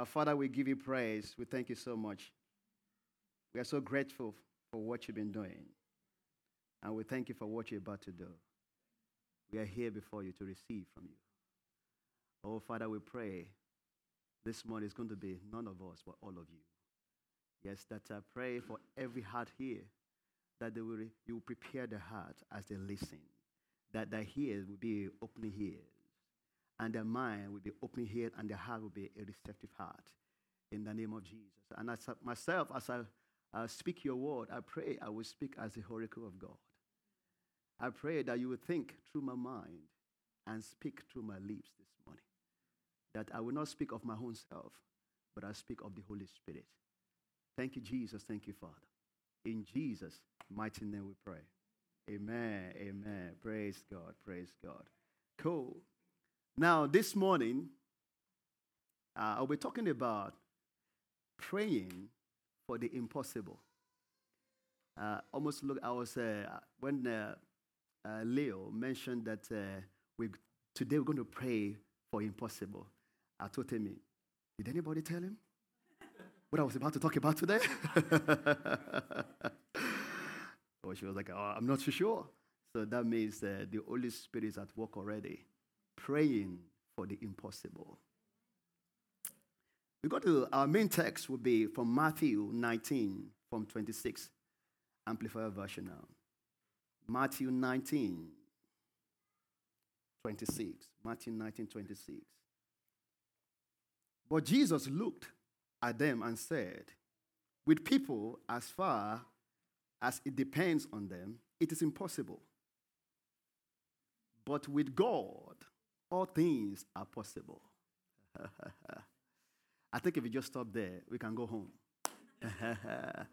Our Father, we give you praise. We thank you so much. We are so grateful for what you've been doing. And we thank you for what you're about to do. We are here before you to receive from you. Oh, Father, we pray this morning is going to be none of us, but all of you. Yes, that I pray for every heart here that they will, you will prepare the heart as they listen, that their ears will be open ears, and their mind will be open here, and their heart will be a receptive heart. In the name of Jesus. And as myself, as I uh, speak your word, I pray I will speak as the oracle of God. I pray that you will think through my mind and speak through my lips this morning. That I will not speak of my own self, but I speak of the Holy Spirit. Thank you, Jesus. Thank you, Father. In Jesus' mighty name we pray. Amen. Amen. Praise God. Praise God. Cool. Now, this morning, uh, I'll be talking about praying for the impossible. Uh, almost look, I was, uh, when uh, uh, Leo mentioned that uh, we, today we're going to pray for impossible, I told him, did anybody tell him what I was about to talk about today? oh, she was like, oh, I'm not too sure. So that means the Holy Spirit is at work already, praying for the impossible. We go to our main text will be from Matthew 19, from 26, Amplified version now. Matthew 19, 26. Matthew 19, 26. But Jesus looked at them and said, With people, as far as it depends on them, it is impossible. But with God, all things are possible. I think if you just stop there, we can go home.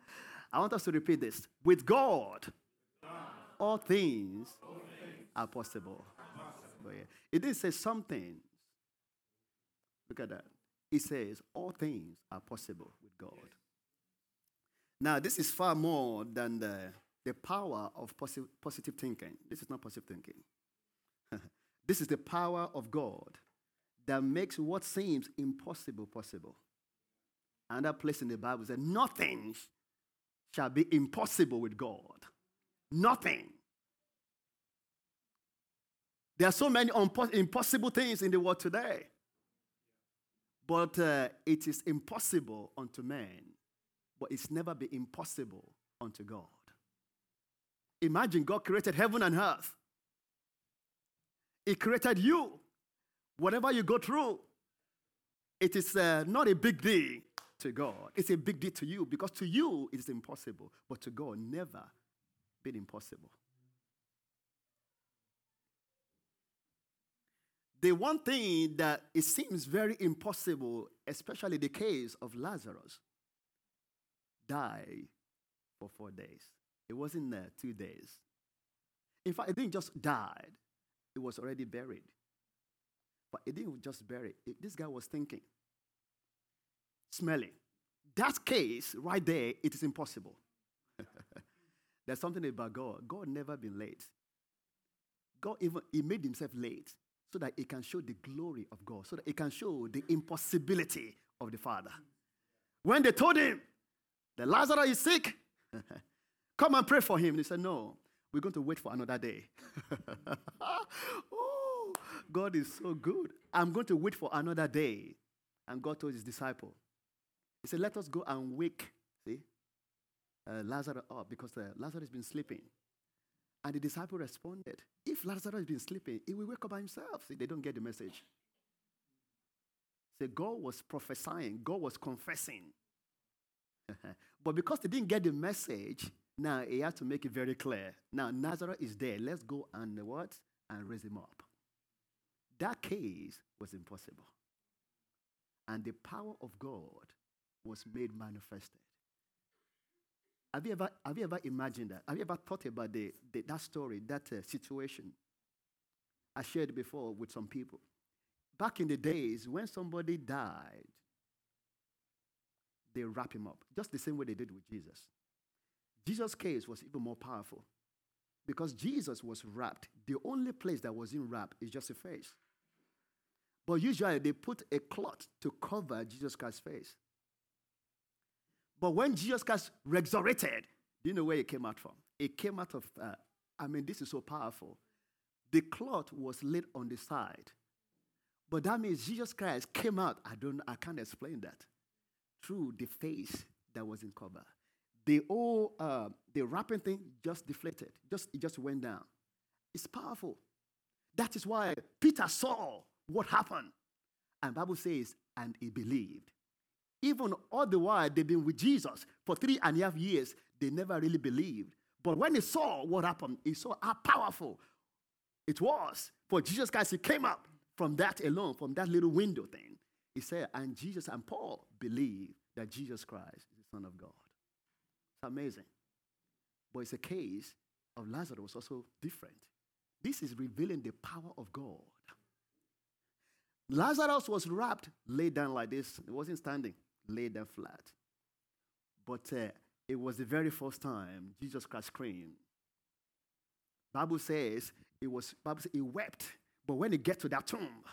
I want us to repeat this. With God, all things are possible. Oh, it did say some things. Look at that. It says all things are possible with God. Now, this is far more than the, the power of posi- positive thinking. This is not positive thinking. This is the power of God that makes what seems impossible possible. And that place in the Bible says, Nothing shall be impossible with God. Nothing. There are so many impossible things in the world today. But uh, it is impossible unto man, but it's never been impossible unto God. Imagine God created heaven and earth. He created you. Whatever you go through, it is uh, not a big deal to God. It's a big deal to you because to you it is impossible, but to God, never been impossible. The one thing that it seems very impossible, especially the case of Lazarus, died for four days. It wasn't there two days. In fact, it didn't just die, it was already buried. But it didn't just bury it. This guy was thinking, smelling. That case right there, it is impossible. There's something about God. God never been late. God even he made himself late so that he can show the glory of God, so that he can show the impossibility of the Father. When they told him that Lazarus is sick, come and pray for him. He said, No, we're going to wait for another day. oh, God is so good. I'm going to wait for another day. And God told his disciple, He said, Let us go and wake, see, uh, Lazarus up because uh, Lazarus has been sleeping. And the disciple responded, If Lazarus has been sleeping, he will wake up by himself. See, they don't get the message. See, God was prophesying, God was confessing. but because they didn't get the message, now he has to make it very clear. Now Nazareth is there. Let's go and what? And raise him up. That case was impossible. And the power of God was made manifested. Have you ever, have you ever imagined that? Have you ever thought about the, the that story, that uh, situation? I shared before with some people. Back in the days when somebody died, they wrap him up, just the same way they did with Jesus. Jesus' case was even more powerful because Jesus was wrapped. The only place that was in wrap is just a face. But usually they put a cloth to cover Jesus Christ's face. But when Jesus Christ resurrected, do you know where it came out from? It came out of, uh, I mean, this is so powerful. The cloth was laid on the side. But that means Jesus Christ came out. I don't I can't explain that. Through the face that was in cover. The whole uh, the wrapping thing just deflated. Just it just went down. It's powerful. That is why Peter saw what happened. And Bible says, and he believed. Even all the while they've been with Jesus for three and a half years, they never really believed. But when he saw what happened, he saw how powerful it was for Jesus Christ. He came up from that alone, from that little window thing. He said, and Jesus and Paul believed that Jesus Christ is the Son of God. It's amazing. But it's a case of Lazarus also different. This is revealing the power of God. Lazarus was wrapped, laid down like this. It wasn't standing, laid down flat. But uh, it was the very first time Jesus Christ screamed. Bible says it was. Bible says he wept, but when he get to that tomb,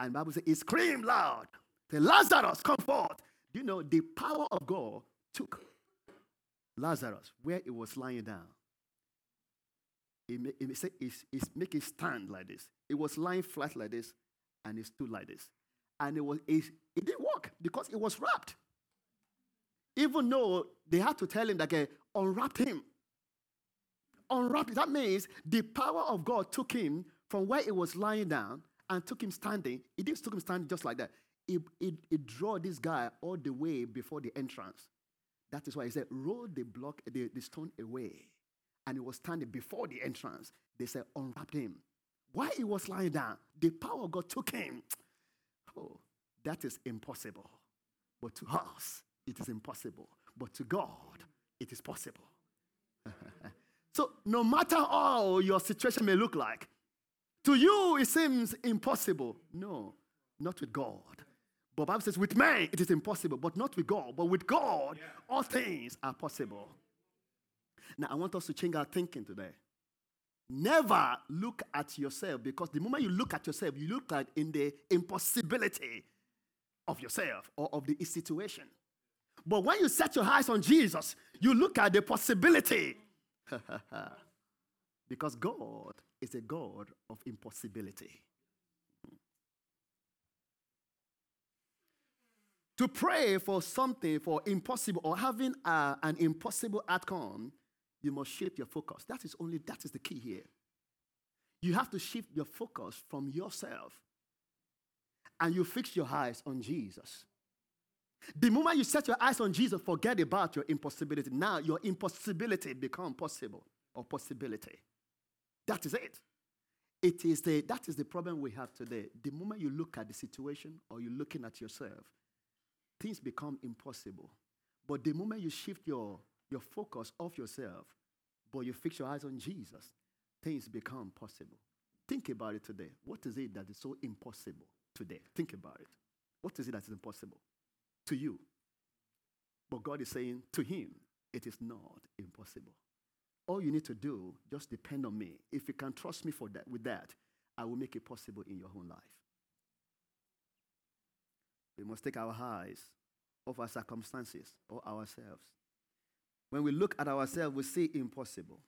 and Bible says he screamed loud, "The Lazarus, come forth!" Do you know the power of God took Lazarus where he was lying down? It, it, it, it make it stand like this. It was lying flat like this, and it stood like this. And it was it, it didn't work because it was wrapped. Even though they had to tell him that okay, unwrap him. Unwrap That means the power of God took him from where he was lying down and took him standing. It didn't took him standing just like that. It, it, it drew this guy all the way before the entrance. That is why he said, roll the block, the, the stone away. And he was standing before the entrance. They said, unwrap him. While he was lying down, the power of God took him. Oh, that is impossible. But to us, it is impossible. But to God, it is possible. so, no matter how your situation may look like, to you it seems impossible. No, not with God. But Bible says, with man it is impossible, but not with God. But with God, yeah. all things are possible. Now, I want us to change our thinking today. Never look at yourself because the moment you look at yourself, you look at in the impossibility of yourself or of the situation. But when you set your eyes on Jesus, you look at the possibility. because God is a God of impossibility. To pray for something for impossible or having a, an impossible outcome you must shift your focus. That is only that is the key here. You have to shift your focus from yourself and you fix your eyes on Jesus. The moment you set your eyes on Jesus, forget about your impossibility. Now your impossibility become possible or possibility. That is it. It is the, that is the problem we have today. The moment you look at the situation or you're looking at yourself, things become impossible. But the moment you shift your your focus off yourself, but you fix your eyes on Jesus, things become possible. Think about it today. What is it that is so impossible today? Think about it. What is it that is impossible to you? But God is saying to him, it is not impossible. All you need to do, just depend on me. If you can trust me for that, with that, I will make it possible in your own life. We must take our eyes off our circumstances or ourselves when we look at ourselves, we see impossible.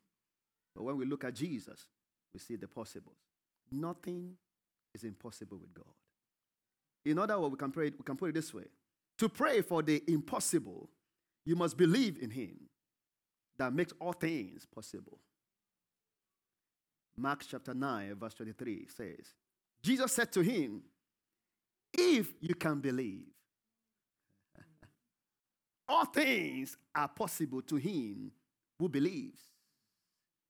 But when we look at Jesus, we see the possible. Nothing is impossible with God. In other words, we can, pray, we can put it this way To pray for the impossible, you must believe in Him that makes all things possible. Mark chapter 9, verse 23 says, Jesus said to him, If you can believe, all things are possible to him who believes.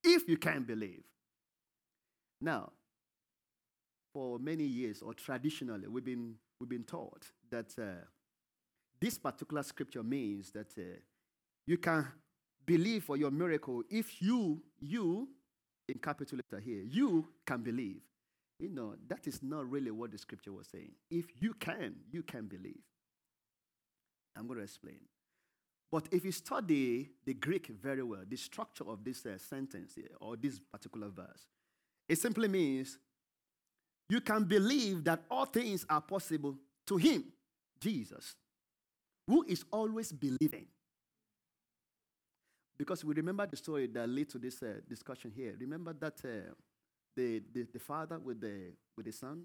If you can believe. Now, for many years, or traditionally, we've been, we've been taught that uh, this particular scripture means that uh, you can believe for your miracle if you, you, in capital letter here, you can believe. You know, that is not really what the scripture was saying. If you can, you can believe. I'm going to explain. But if you study the Greek very well, the structure of this uh, sentence here, or this particular verse, it simply means you can believe that all things are possible to him, Jesus, who is always believing. Because we remember the story that led to this uh, discussion here. Remember that uh, the, the, the, father with the, with the son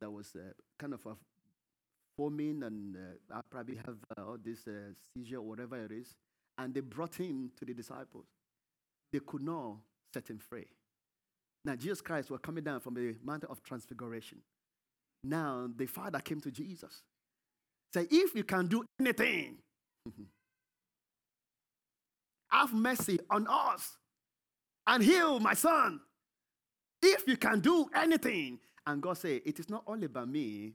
that was uh, kind of a foaming and uh, probably have uh, all this uh, seizure or whatever it is. And they brought him to the disciples. They could not set him free. Now, Jesus Christ was coming down from the mountain of transfiguration. Now, the Father came to Jesus. Say, if you can do anything, have mercy on us and heal my son. If you can do anything. And God said, it is not only about me,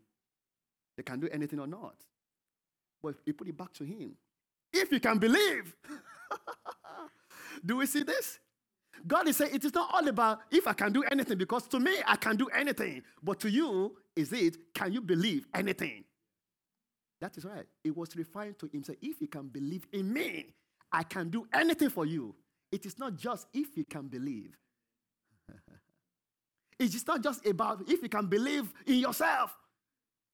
they can do anything or not. But he put it back to him. If you can believe. do we see this? God is saying it is not all about if I can do anything, because to me, I can do anything. But to you, is it, can you believe anything? That is right. It was referring to him saying, if you can believe in me, I can do anything for you. It is not just if you can believe. It's not just about if you can believe in yourself.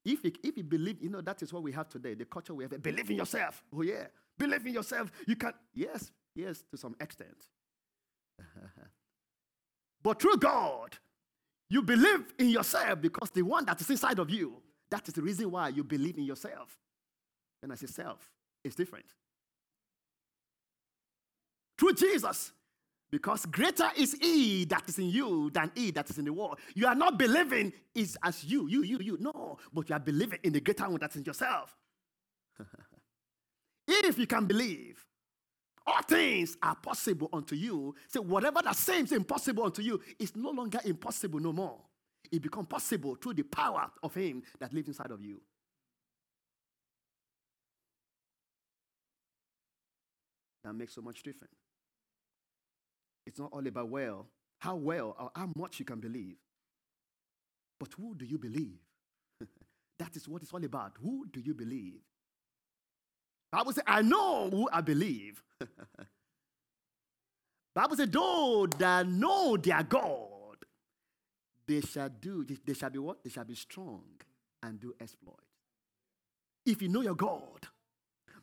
If you, if you believe, you know, that is what we have today. The culture we have, believe in yourself. Oh, yeah. Believe in yourself. You can, yes, yes, to some extent. but through God, you believe in yourself because the one that is inside of you, that is the reason why you believe in yourself. And I say self, it's different. Through Jesus, because greater is he that is in you than he that is in the world. You are not believing is as you, you, you, you. No, but you are believing in the greater one that's in yourself. if you can believe, all things are possible unto you. So whatever that seems impossible unto you is no longer impossible no more. It becomes possible through the power of Him that lives inside of you. That makes so much difference. It's not all about well, how well or how much you can believe. But who do you believe? that is what it's all about. Who do you believe? Bible says, I know who I believe. Bible says, those that know their God, they shall do, they shall be what? They shall be strong and do exploit. If you know your God,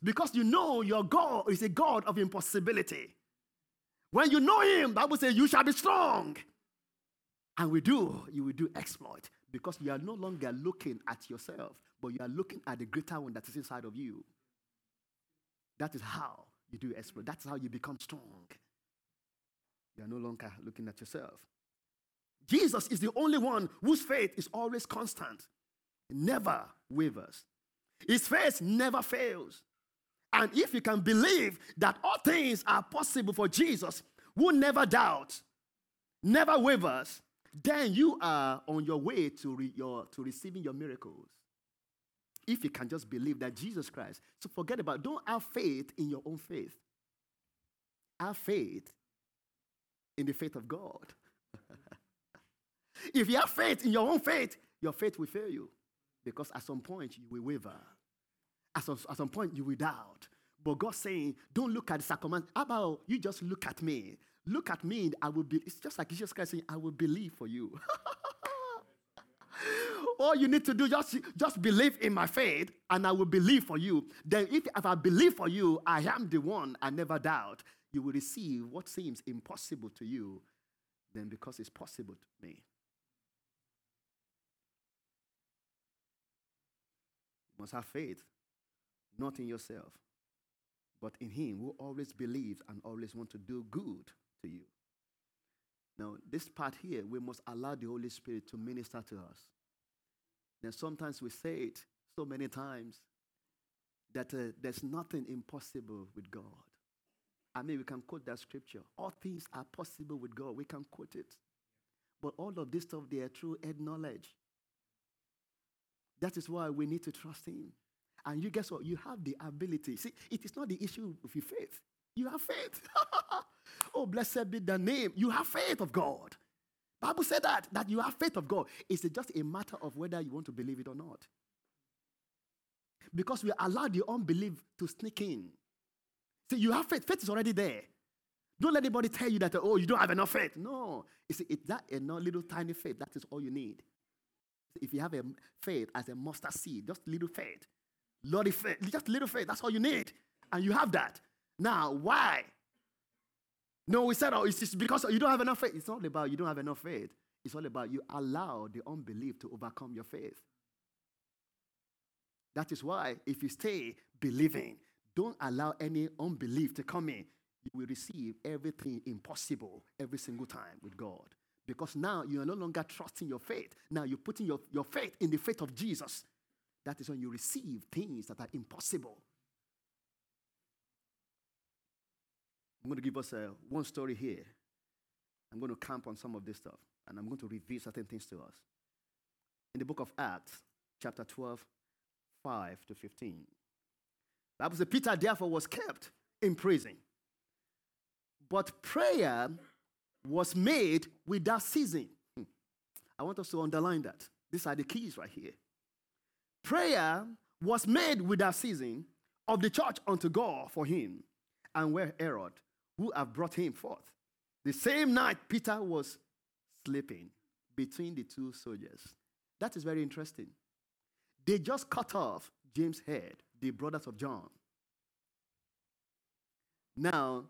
because you know your God is a God of impossibility. When you know him, Bible says you shall be strong. And we do, you will do exploit because you are no longer looking at yourself, but you are looking at the greater one that is inside of you. That is how you do exploit. That's how you become strong. You are no longer looking at yourself. Jesus is the only one whose faith is always constant, never wavers. His faith never fails. And if you can believe that all things are possible for Jesus, who never doubts, never wavers, then you are on your way to, re- your, to receiving your miracles. If you can just believe that Jesus Christ. So forget about, don't have faith in your own faith. Have faith in the faith of God. if you have faith in your own faith, your faith will fail you. Because at some point you will waver. At some, at some point you will doubt. But God's saying, don't look at the circumstance. How about you just look at me? Look at me, I will be. It's just like Jesus Christ saying, I will believe for you. All you need to do, just, just believe in my faith, and I will believe for you. Then, if, if I believe for you, I am the one, I never doubt. You will receive what seems impossible to you, then because it's possible to me. You must have faith, not in yourself, but in Him who always believes and always wants to do good to you. Now, this part here, we must allow the Holy Spirit to minister to us. Then sometimes we say it so many times that uh, there's nothing impossible with God. I mean, we can quote that scripture. All things are possible with God. We can quote it. But all of this stuff, they are true head knowledge. That is why we need to trust Him. And you guess what? You have the ability. See, it is not the issue of your faith. You have faith. oh, blessed be the name. You have faith of God. Bible said that, that you have faith of God. It's just a matter of whether you want to believe it or not. Because we allow the unbelief to sneak in. See, you have faith. Faith is already there. Don't let anybody tell you that, oh, you don't have enough faith. No. It's, it's that enough little tiny faith. That is all you need. If you have a faith as a mustard seed, just little faith, Lord, faith, just little faith, that's all you need. And you have that. Now, why? No, we said, oh, it's just because you don't have enough faith. It's not about you don't have enough faith. It's all about you allow the unbelief to overcome your faith. That is why, if you stay believing, don't allow any unbelief to come in. You will receive everything impossible every single time with God. Because now you are no longer trusting your faith. Now you're putting your, your faith in the faith of Jesus. That is when you receive things that are impossible. I'm going to give us a, one story here. I'm going to camp on some of this stuff, and I'm going to reveal certain things to us. In the book of Acts, chapter 12, 5 to 15. Bible says Peter therefore was kept in prison. But prayer was made without ceasing. Hmm. I want us to underline that. These are the keys right here. Prayer was made without ceasing of the church unto God for him and where Herod, who have brought him forth. The same night Peter was sleeping between the two soldiers. That is very interesting. They just cut off James' head, the brothers of John. Now,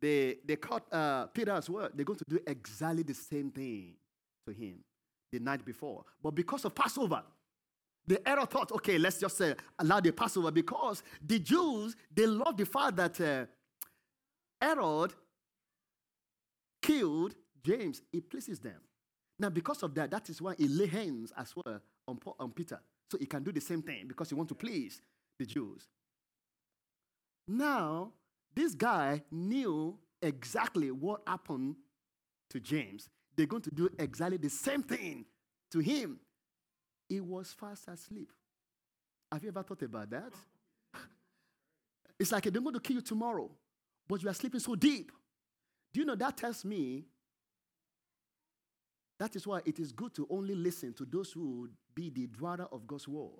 they, they cut uh, Peter as well. They're going to do exactly the same thing to him the night before. But because of Passover, the Herod thought, okay, let's just uh, allow the Passover because the Jews, they love the fact that uh, Herod killed James. It pleases them. Now, because of that, that is why he lay hands as well on, Paul, on Peter. So he can do the same thing because he want to please the Jews. Now, this guy knew exactly what happened to James. They're going to do exactly the same thing to him. He was fast asleep. Have you ever thought about that? It's like they're going to kill you tomorrow, but you are sleeping so deep. Do you know that tells me that is why it is good to only listen to those who be the dweller of God's word,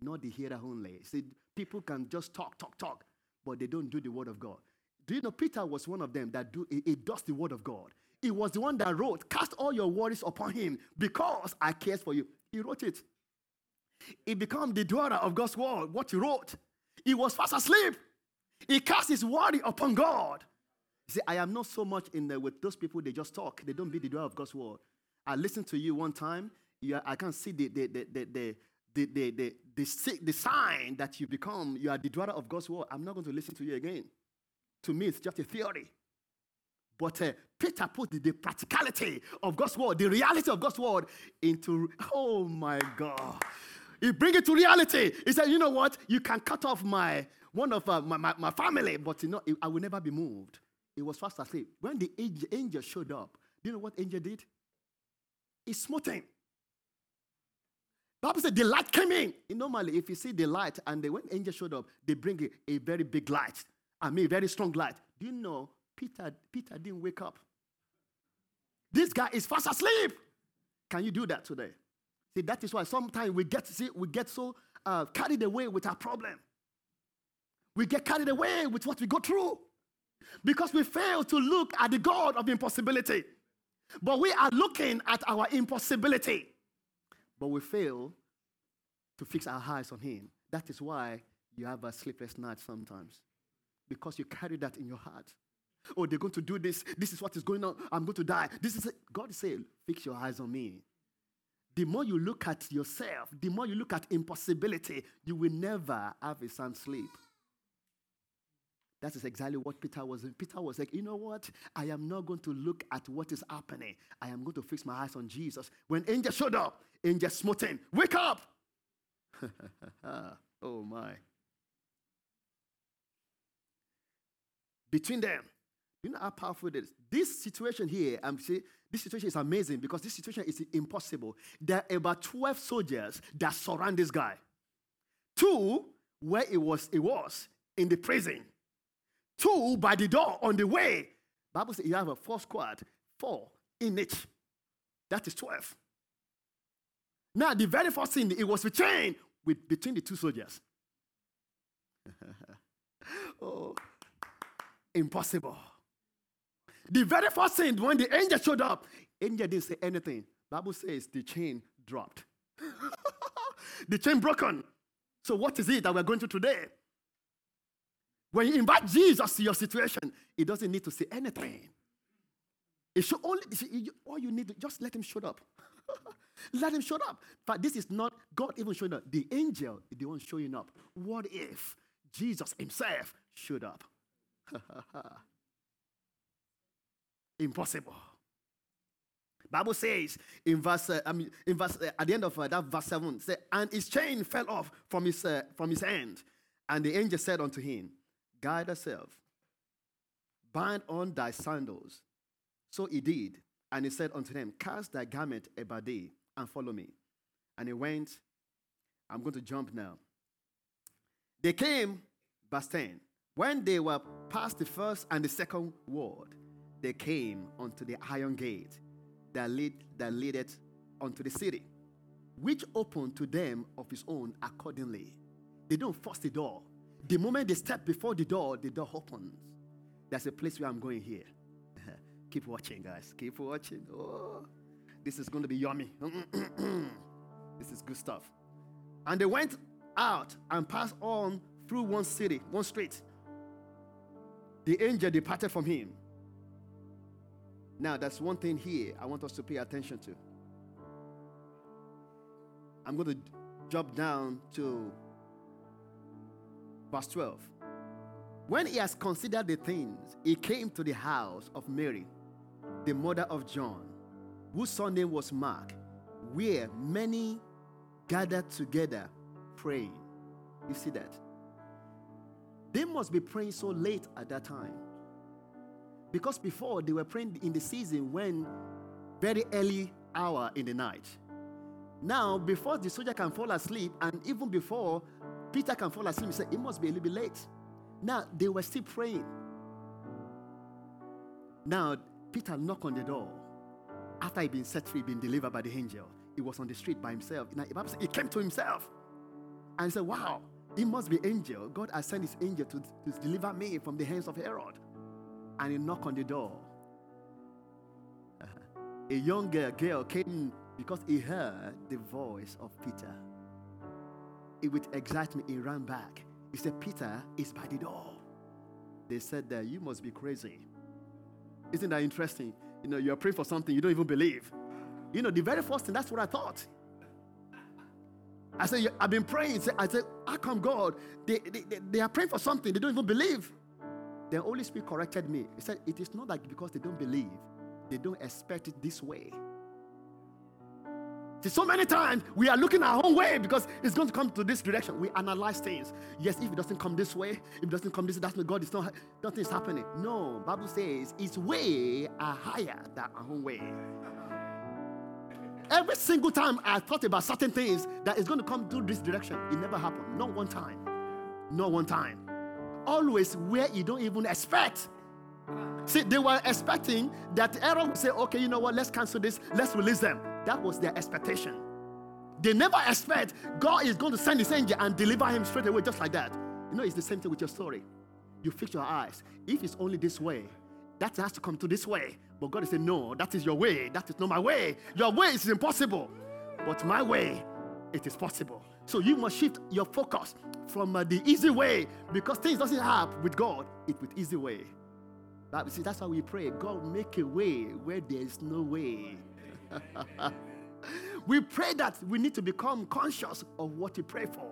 not the hearer only. See, people can just talk, talk, talk, but they don't do the word of God. Do you know Peter was one of them that do it does the word of God? He was the one that wrote, Cast all your worries upon him because I cares for you. He wrote it. He became the dweller of God's word, what he wrote. He was fast asleep. He cast his worry upon God. See, I am not so much in there with those people, they just talk. They don't be the dweller of God's word. I listened to you one time. You are, I can see the, the, the, the, the the, the, the, the, the, sign that you become, you are the dweller of God's word, I'm not going to listen to you again. To me, it's just a theory. But uh, Peter put the, the, practicality of God's word, the reality of God's word into, oh my God. He bring it to reality. He said, you know what? You can cut off my, one of uh, my, my, my, family, but you know, I will never be moved. He was fast asleep. When the angel showed up, do you know what angel did? He smote him. Bible said the light came in. Normally, if you see the light and they, when angel showed up, they bring a, a very big light. I mean, very strong light. Do you know Peter? Peter didn't wake up. This guy is fast asleep. Can you do that today? See, that is why sometimes we get see we get so uh, carried away with our problem. We get carried away with what we go through because we fail to look at the God of impossibility. But we are looking at our impossibility, but we fail to fix our eyes on Him. That is why you have a sleepless night sometimes, because you carry that in your heart. Oh, they're going to do this. This is what is going on. I'm going to die. This is it. God is saying, fix your eyes on me. The more you look at yourself, the more you look at impossibility, you will never have a sound sleep. That is exactly what Peter was. Peter was like, you know what? I am not going to look at what is happening. I am going to fix my eyes on Jesus. When angel showed up, angel smote him. Wake up! oh my. Between them, you know how powerful it is. This situation here, I'm saying, this situation is amazing because this situation is impossible. There are about 12 soldiers that surround this guy. Two, where it was, it was in the prison two by the door on the way. Bible says you have a four squad, four in each. That is 12. Now, the very first thing, it was chain with, between the two soldiers. oh, impossible. The very first thing, when the angel showed up, angel didn't say anything. Bible says the chain dropped. the chain broken. So, what is it that we're going through today? When you invite Jesus to your situation, he doesn't need to say anything. It should only, all you need to just let him show up. let him show up. But this is not God even showing up. The angel is the one showing up. What if Jesus himself showed up? Impossible. Bible says in verse, uh, I mean, in verse uh, at the end of uh, that verse seven, say, and his chain fell off from his uh, from his hand, and the angel said unto him, Guide thyself, bind on thy sandals. So he did, and he said unto them, Cast thy garment about thee, and follow me. And he went. I'm going to jump now. They came, verse 10. When they were past the first and the second ward, they came unto the iron gate that led that led it unto the city, which opened to them of his own accordingly. They don't force the door. The moment they step before the door, the door opens. There's a place where I'm going here. Keep watching, guys. Keep watching. Oh, this is going to be yummy. this is good stuff. And they went out and passed on through one city, one street. The angel departed from him now, that's one thing here I want us to pay attention to. I'm going to jump down to verse 12. When he has considered the things, he came to the house of Mary, the mother of John, whose surname was Mark, where many gathered together praying. You see that? They must be praying so late at that time. Because before they were praying in the season when very early hour in the night. Now, before the soldier can fall asleep, and even before Peter can fall asleep, he said, It must be a little bit late. Now, they were still praying. Now, Peter knocked on the door. After he'd been set free, been delivered by the angel, he was on the street by himself. Now, he came to himself and he said, Wow, it must be angel. God has sent his angel to, to deliver me from the hands of Herod and he knocked on the door. A young girl, came because he heard the voice of Peter. It, with excitement, he ran back. He said, Peter is by the door. They said that you must be crazy. Isn't that interesting? You know, you're praying for something you don't even believe. You know, the very first thing, that's what I thought. I said, I've been praying. I said, how come God? They, they, they are praying for something they don't even believe. The Holy Spirit corrected me. He said, It is not like because they don't believe, they don't expect it this way. See, so many times we are looking our own way because it's going to come to this direction. We analyze things. Yes, if it doesn't come this way, if it doesn't come this, that's not God. It's not nothing is happening. No, Bible says His way are higher than our own way. Every single time I thought about certain things that is going to come through this direction, it never happened. Not one time. Not one time always where you don't even expect. See, they were expecting that Herod would say, okay, you know what, let's cancel this, let's release them. That was their expectation. They never expect God is going to send his angel and deliver him straight away, just like that. You know, it's the same thing with your story. You fix your eyes. If it's only this way, that has to come to this way. But God is saying, no, that is your way. That is not my way. Your way is impossible. But my way, it is possible. So you must shift your focus from uh, the easy way because things doesn't happen with God. It with easy way. That, see, that's how we pray. God make a way where there is no way. we pray that we need to become conscious of what we pray for.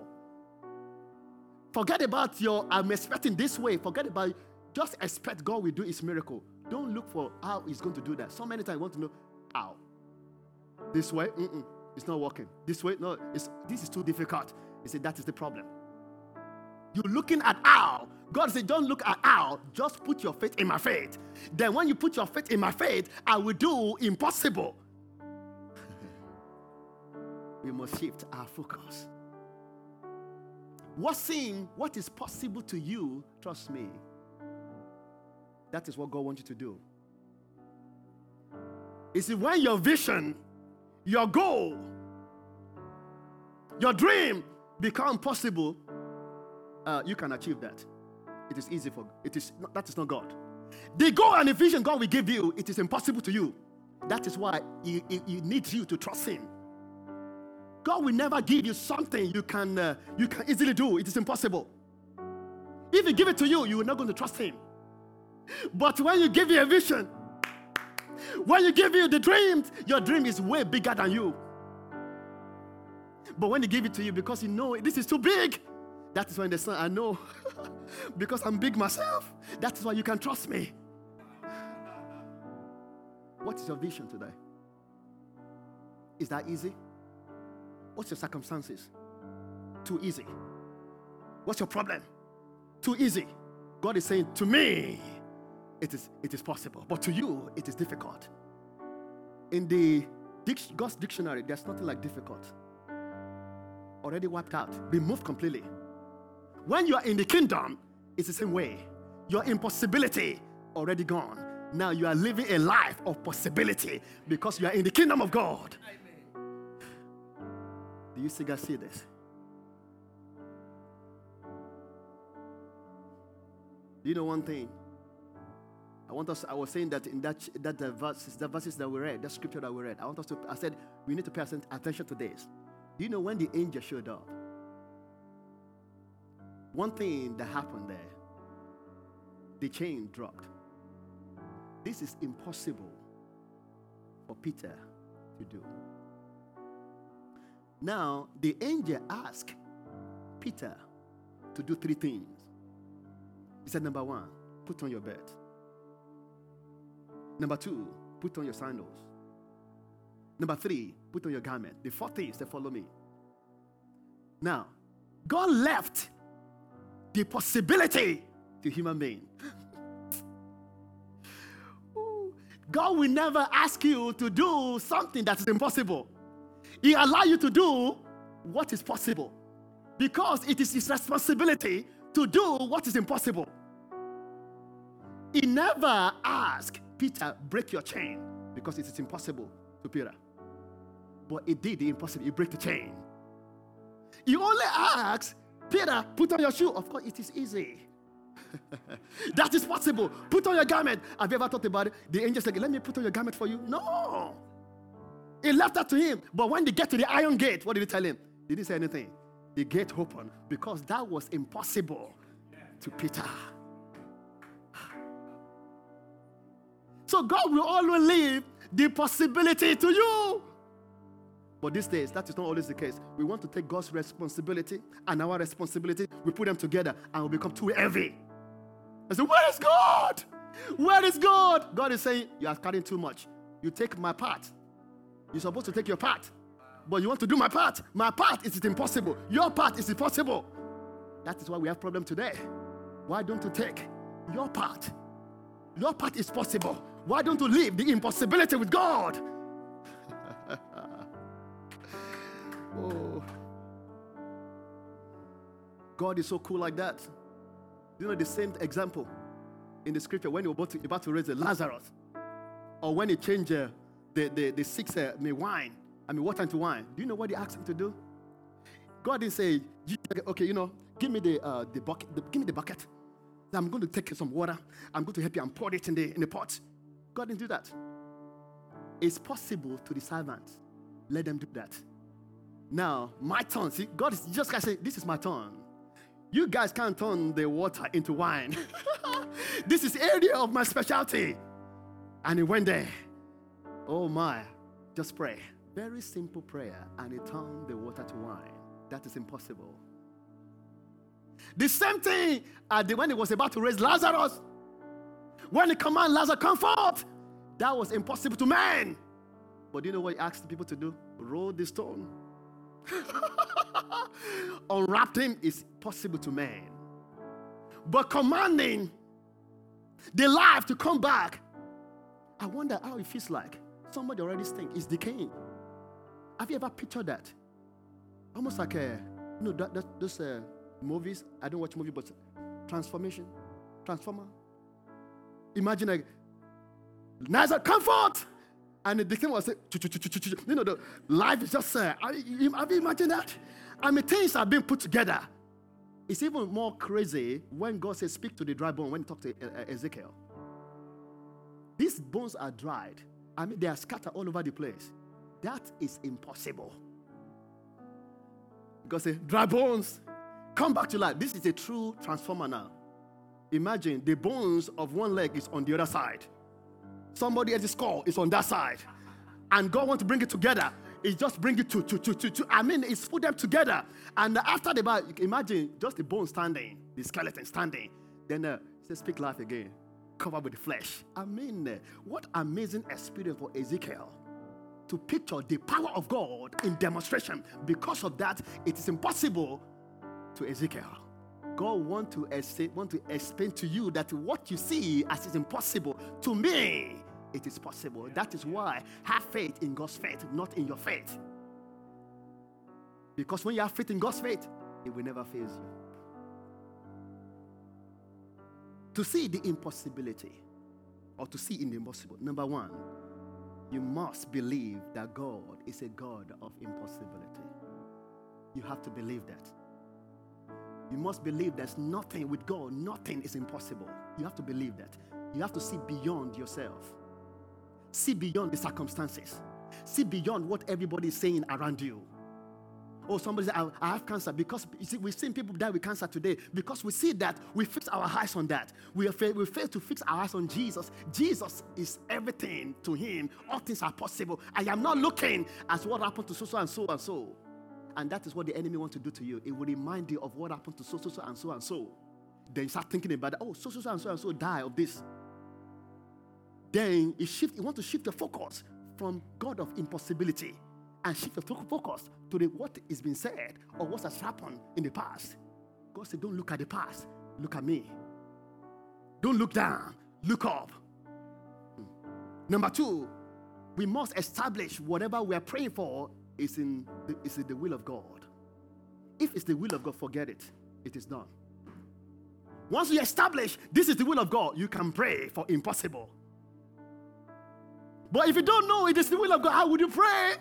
Forget about your I'm expecting this way. Forget about just expect God will do his miracle. Don't look for how he's going to do that. So many times I want to know how. This way, Mm-mm. It's not working. This way, no, it's, this is too difficult. He said, that is the problem. You're looking at how. God said, don't look at how. Just put your faith in my faith. Then when you put your faith in my faith, I will do impossible. we must shift our focus. What seems, what is possible to you, trust me, that is what God wants you to do. You see, when your vision your goal, your dream become possible, uh, you can achieve that. It is easy for it is that is not God. The goal and the vision God will give you, it is impossible to you. That is why He, he, he needs you to trust Him. God will never give you something you can uh, you can easily do. It is impossible. If He give it to you, you are not going to trust Him. But when you give you a vision, when you give you the dreams, your dream is way bigger than you. But when He give it to you because you know this is too big, that is when the son I know because I'm big myself. That is why you can trust me. What is your vision today? Is that easy? What's your circumstances? Too easy. What's your problem? Too easy. God is saying, To me, it is, it is possible, but to you, it is difficult. In the God's dictionary, there's nothing like difficult. Already wiped out, removed completely. When you are in the kingdom, it's the same way. Your impossibility already gone. Now you are living a life of possibility because you are in the kingdom of God. Do you see guys see this? Do you know one thing? I want us. I was saying that in that that the verses, the verses that we read, that scripture that we read. I want us to. I said we need to pay attention to this. Do you know when the angel showed up? One thing that happened there, the chain dropped. This is impossible for Peter to do. Now, the angel asked Peter to do three things. He said, Number one, put on your belt. Number two, put on your sandals. Number three, put on your garment. The fourth thing is to follow me. Now, God left the possibility to human being. God will never ask you to do something that is impossible. He allow you to do what is possible because it is his responsibility to do what is impossible. He never asked Peter, break your chain because it is impossible to Peter. But he did the impossible, he break the chain. He only asked Peter, put on your shoe. Of course, it is easy. that is possible. Put on your garment. Have you ever thought about it? The angel said, Let me put on your garment for you. No. He left that to him. But when they get to the iron gate, what did he tell him? Did he say anything? The gate opened because that was impossible to Peter. So God will always leave the possibility to you. But these days, that is not always the case. We want to take God's responsibility and our responsibility, we put them together and we become too heavy. I say, Where is God? Where is God? God is saying, You are carrying too much. You take my part, you're supposed to take your part. But you want to do my part. My part is impossible. Your part is impossible. That is why we have problem today. Why don't you take your part? Your part is possible. Why don't you leave the impossibility with God? oh. God is so cool like that. You know the same example in the scripture when he was about to, about to raise the Lazarus, or when he changed uh, the, the, the six uh, I mean, wine, I mean, water into wine. Do you know what he asked him to do? God didn't say, okay, you know, give me the, uh, the bucket, the, give me the bucket. I'm going to take some water. I'm going to help you and pour it in the, in the pot. God didn't do that. It's possible to the servants. Let them do that. Now, my turn. See, God is just to say, this is my turn. You guys can't turn the water into wine. this is area of my specialty. And he went there. Oh my, just pray. Very simple prayer, and it turned the water to wine. That is impossible. The same thing uh, when he was about to raise Lazarus. When he commanded Lazarus, come forth. That was impossible to man. But do you know what he asked people to do? Roll the stone. Unwrapped him is possible to man. But commanding the life to come back, I wonder how it feels like somebody already stink is decaying. Have you ever pictured that? Almost like a, you know, that, that, those uh, movies. I don't watch movies, but transformation, transformer. Imagine a nice comfort, and the king was saying, you know, the life is just. Uh, have you imagined that? I mean, things are being put together. It's even more crazy when God says, "Speak to the dry bone." When he talked to uh, uh, Ezekiel, these bones are dried. I mean, they are scattered all over the place. That is impossible. God say, dry bones, come back to life. This is a true transformer now. Imagine the bones of one leg is on the other side. Somebody else's skull is on that side. And God wants to bring it together. It's just bring it to, to, to, to, to I mean, it's put them together. And after the imagine just the bone standing, the skeleton standing. Then uh, say, speak life again, covered with the flesh. I mean, uh, what amazing experience for Ezekiel to picture the power of God in demonstration. Because of that, it is impossible to Ezekiel. God want to, want to explain to you that what you see as is impossible, to me, it is possible. That is why have faith in God's faith, not in your faith. Because when you have faith in God's faith, it will never fail you. To see the impossibility or to see in the impossible, number one, you must believe that God is a God of impossibility. You have to believe that. You must believe there's nothing with God, nothing is impossible. You have to believe that. You have to see beyond yourself, see beyond the circumstances, see beyond what everybody is saying around you. Oh, somebody said, I, have cancer because see, we've seen people die with cancer today because we see that we fix our eyes on that. We, fail, we fail to fix our eyes on Jesus. Jesus is everything to him. All things are possible. I am not looking at what happened to so, so, and so, and so. And that is what the enemy wants to do to you. It will remind you of what happened to so, so, so, and so, and so. Then you start thinking about, oh, so, so, so, and so, and so die of this. Then you shift, you want to shift your focus from God of impossibility and shift your focus to the, what is being said or what has happened in the past. God said, Don't look at the past, look at me. Don't look down, look up. Hmm. Number two, we must establish whatever we are praying for is in, the, is in the will of God. If it's the will of God, forget it. It is done. Once you establish this is the will of God, you can pray for impossible. But if you don't know it is the will of God, how would you pray?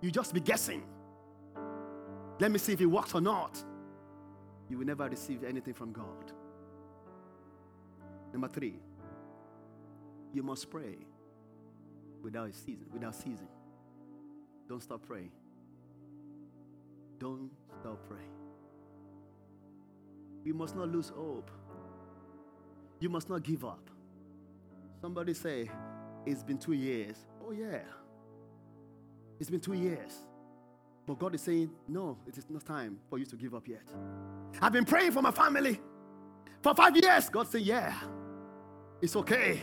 You just be guessing. Let me see if it works or not. You will never receive anything from God. Number three, you must pray without season, without ceasing. Don't stop praying. Don't stop praying. You must not lose hope. You must not give up. Somebody say, It's been two years. Oh, yeah. It's been two years. But God is saying, no, it is not time for you to give up yet. I've been praying for my family for five years. God said, yeah, it's okay,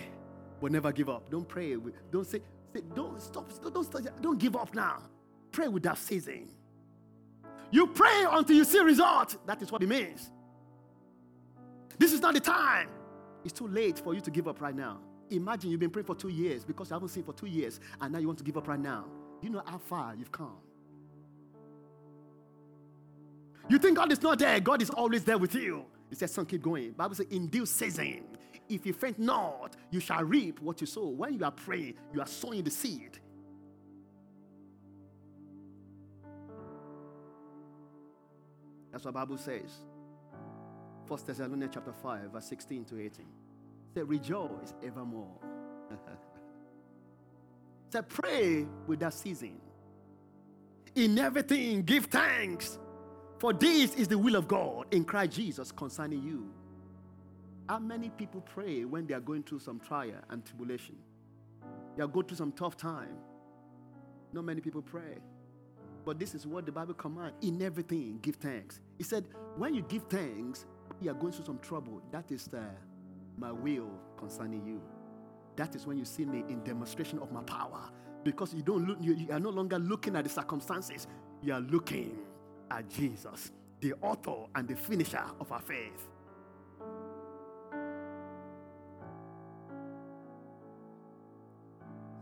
but never give up. Don't pray. Don't say, say don't stop. Don't, don't give up now. Pray without ceasing. You pray until you see result. That is what it means. This is not the time. It's too late for you to give up right now. Imagine you've been praying for two years because you haven't seen for two years, and now you want to give up right now. You know how far you've come? You think God is not there, God is always there with you. He says, son, keep going. Bible says, in due season, if you faint not, you shall reap what you sow. When you are praying, you are sowing the seed. That's what Bible says. First Thessalonians chapter 5, verse 16 to 18. Say, rejoice evermore. Say, pray without ceasing. In everything, give thanks. For this is the will of God in Christ Jesus concerning you. How many people pray when they are going through some trial and tribulation? They are going through some tough time. Not many people pray. But this is what the Bible commands. In everything, give thanks. He said, when you give thanks, you are going through some trouble. That is uh, my will concerning you that is when you see me in demonstration of my power. Because you don't look, you, you are no longer looking at the circumstances, you are looking at Jesus, the author and the finisher of our faith.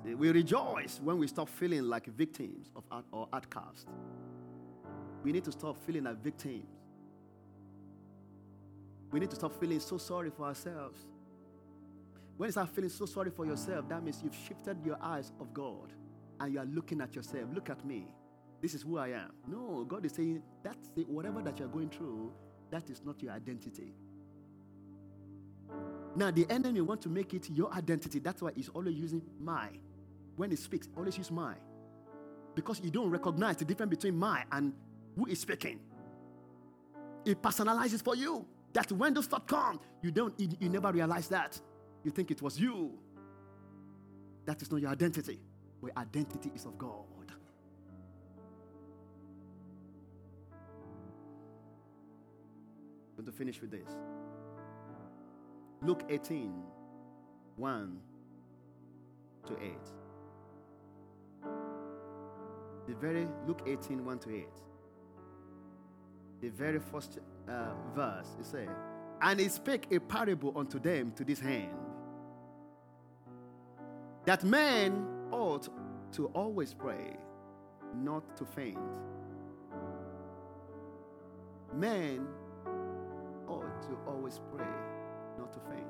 Eh, we rejoice when we stop feeling like victims of our, or outcasts. We need to stop feeling like victims. We need to stop feeling so sorry for ourselves. When you start feeling so sorry for yourself, that means you've shifted your eyes of God and you are looking at yourself. Look at me. This is who I am. No, God is saying that's the, whatever that you're going through, that is not your identity. Now, the enemy want to make it your identity. That's why he's always using my. When he speaks, always use my. Because you don't recognize the difference between my and who is speaking. It personalizes for you. That when those thoughts come, you don't you, you never realize that. You think it was you. That is not your identity. Your identity is of God. Going to finish with this. Luke 18, 1 to 8. The very Luke 18, 1 to 8. The very first uh, verse, it says, And he spake a parable unto them to this hand, that men ought to always pray, not to faint. Men ought to always pray, not to faint.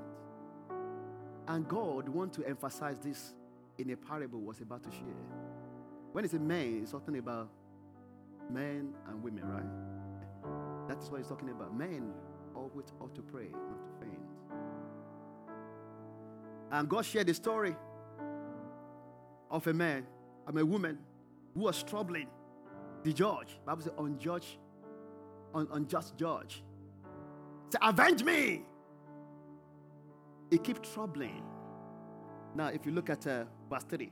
And God want to emphasize this in a parable was about to share. When it's a man, it's talking about men and women, right? That is what he's talking about. Men always ought to pray, not to faint. And God shared the story of a man, I'm a woman who was troubling the judge. Bible says unjudge, un, unjust judge. Say, avenge me. It keeps troubling. Now, if you look at uh, verse 3,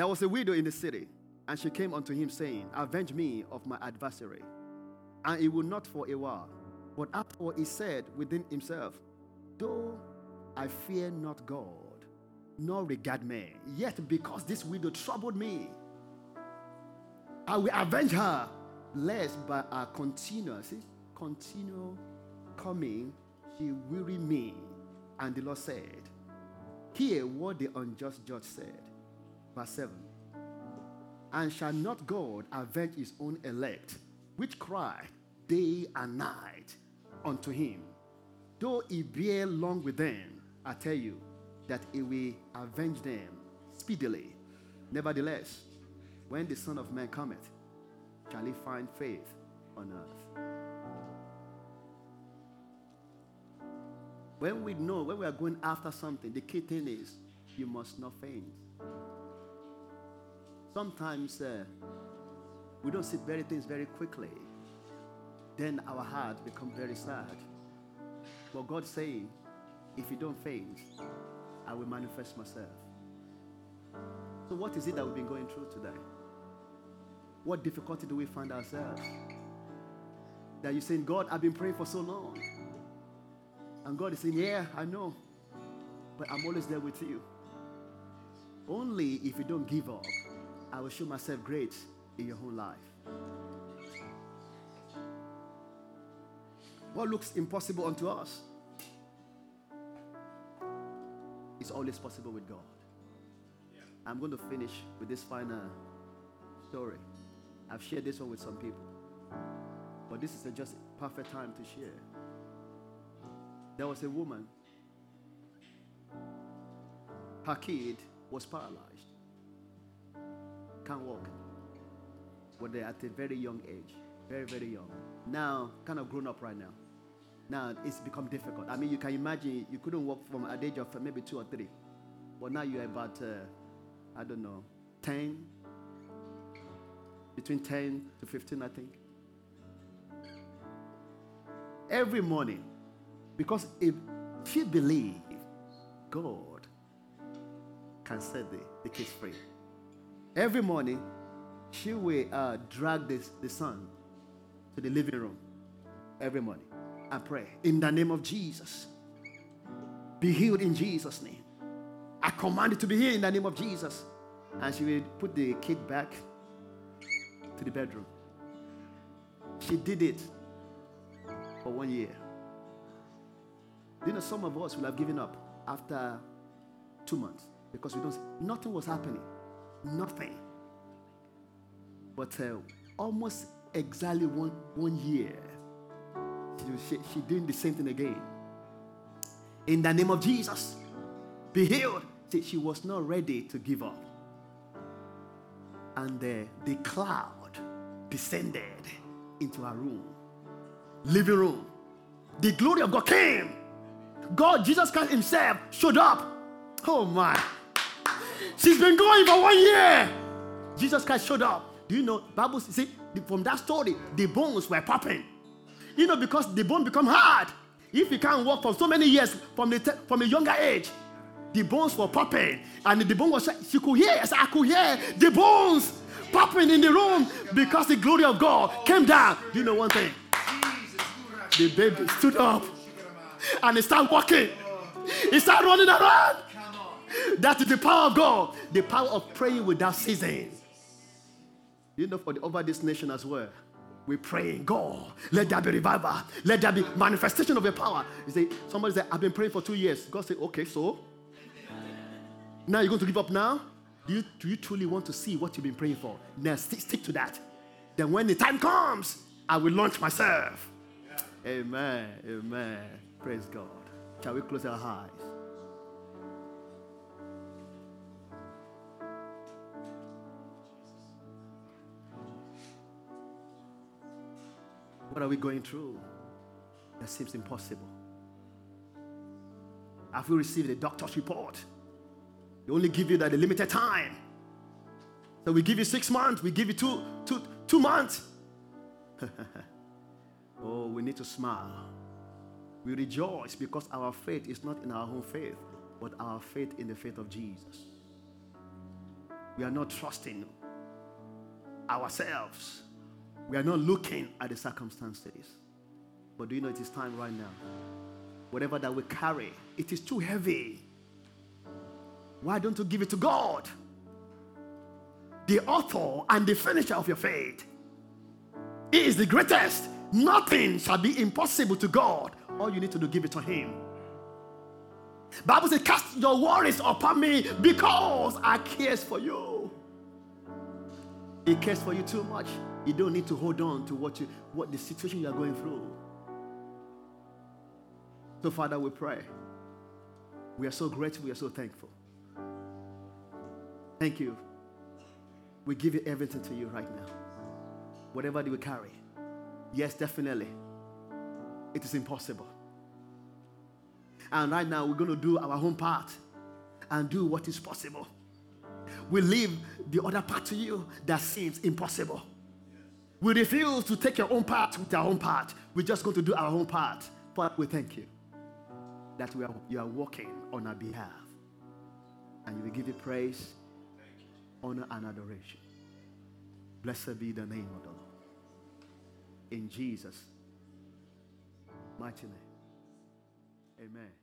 there was a widow in the city, and she came unto him, saying, Avenge me of my adversary. And he would not for a while. But afterward he said within himself, Though I fear not God, nor regard me, yet because this widow troubled me, I will avenge her, lest by our continual, see, continual coming, she weary me. And the Lord said, Hear what the unjust judge said. Verse 7 And shall not God avenge his own elect, which cry day and night unto him? Though he bear long with them, I tell you that he will avenge them speedily. Nevertheless, when the Son of Man cometh, shall he find faith on earth? When we know, when we are going after something, the key thing is you must not faint. Sometimes uh, we don't see very things very quickly. Then our heart become very sad. But God saying, if you don't faint, I will manifest myself. So what is it that we've been going through today? What difficulty do we find ourselves? That you're saying, God, I've been praying for so long. And God is saying, Yeah, I know. But I'm always there with you. Only if you don't give up, I will show myself great in your whole life. What looks impossible unto us is always possible with God. I'm going to finish with this final story. I've shared this one with some people, but this is a just perfect time to share. There was a woman, her kid was paralyzed, can't walk. But they're at a very young age, very, very young. Now, kind of grown up right now. Now it's become difficult. I mean, you can imagine you couldn't walk from at the age of maybe two or three, but now you're about, uh, I don't know, 10, between 10 to 15, I think. Every morning, because if she believes God can set the, the kids free, every morning she will uh, drag this, the son to the living room every morning and pray in the name of Jesus. Be healed in Jesus' name. I command it to be healed in the name of Jesus. And she will put the kid back to the bedroom. She did it for one year. You know, some of us will have given up after two months because we don't. Nothing was happening. Nothing. But uh, almost exactly one one year, she, she, she doing the same thing again. In the name of Jesus, be healed. See, she was not ready to give up. And the, the cloud descended into her room, living room. The glory of God came. God, Jesus Christ Himself, showed up. Oh my. She's been going for one year. Jesus Christ showed up. Do you know Bible see from that story the bones were popping. You know because the bone become hard. If you can't walk for so many years from the from a younger age, the bones were popping, and the bone was she could hear. I could hear the bones popping in the room because the glory of God came down. Do you know one thing? The baby stood up and he started walking. He started running around. That is the power of God, the power of praying without ceasing. You know, for the, over this nation as well. We praying, God, let there be revival. Let there be manifestation of your power. You say, somebody said, I've been praying for two years. God said, okay, so now you're going to give up now? Do you, do you truly want to see what you've been praying for? Now stick, stick to that. Then when the time comes, I will launch myself. Amen. Amen. Praise God. Shall we close our eyes? What are we going through that seems impossible? Have we received a doctor's report? They only give you that a limited time. So we give you six months, we give you two, two, two months. oh, we need to smile. We rejoice because our faith is not in our own faith, but our faith in the faith of Jesus. We are not trusting ourselves. We are not looking at the circumstances. But do you know it is time right now? Whatever that we carry, it is too heavy. Why don't you give it to God? The author and the finisher of your faith. He is the greatest. Nothing shall be impossible to God. All you need to do, give it to Him. Bible says, cast your worries upon me because I cares for you. He cares for you too much. You don't need to hold on to what you what the situation you are going through. So, Father, we pray. We are so grateful, we are so thankful. Thank you. We give you everything to you right now. Whatever do we carry. Yes, definitely. It is impossible. And right now, we're going to do our own part and do what is possible. We leave the other part to you that seems impossible. We refuse to take your own part with our own part. We're just going to do our own part. But we thank you that we are, you are working on our behalf. And we give you praise, honor, and adoration. Blessed be the name of the Lord. In Jesus' mighty name. Amen.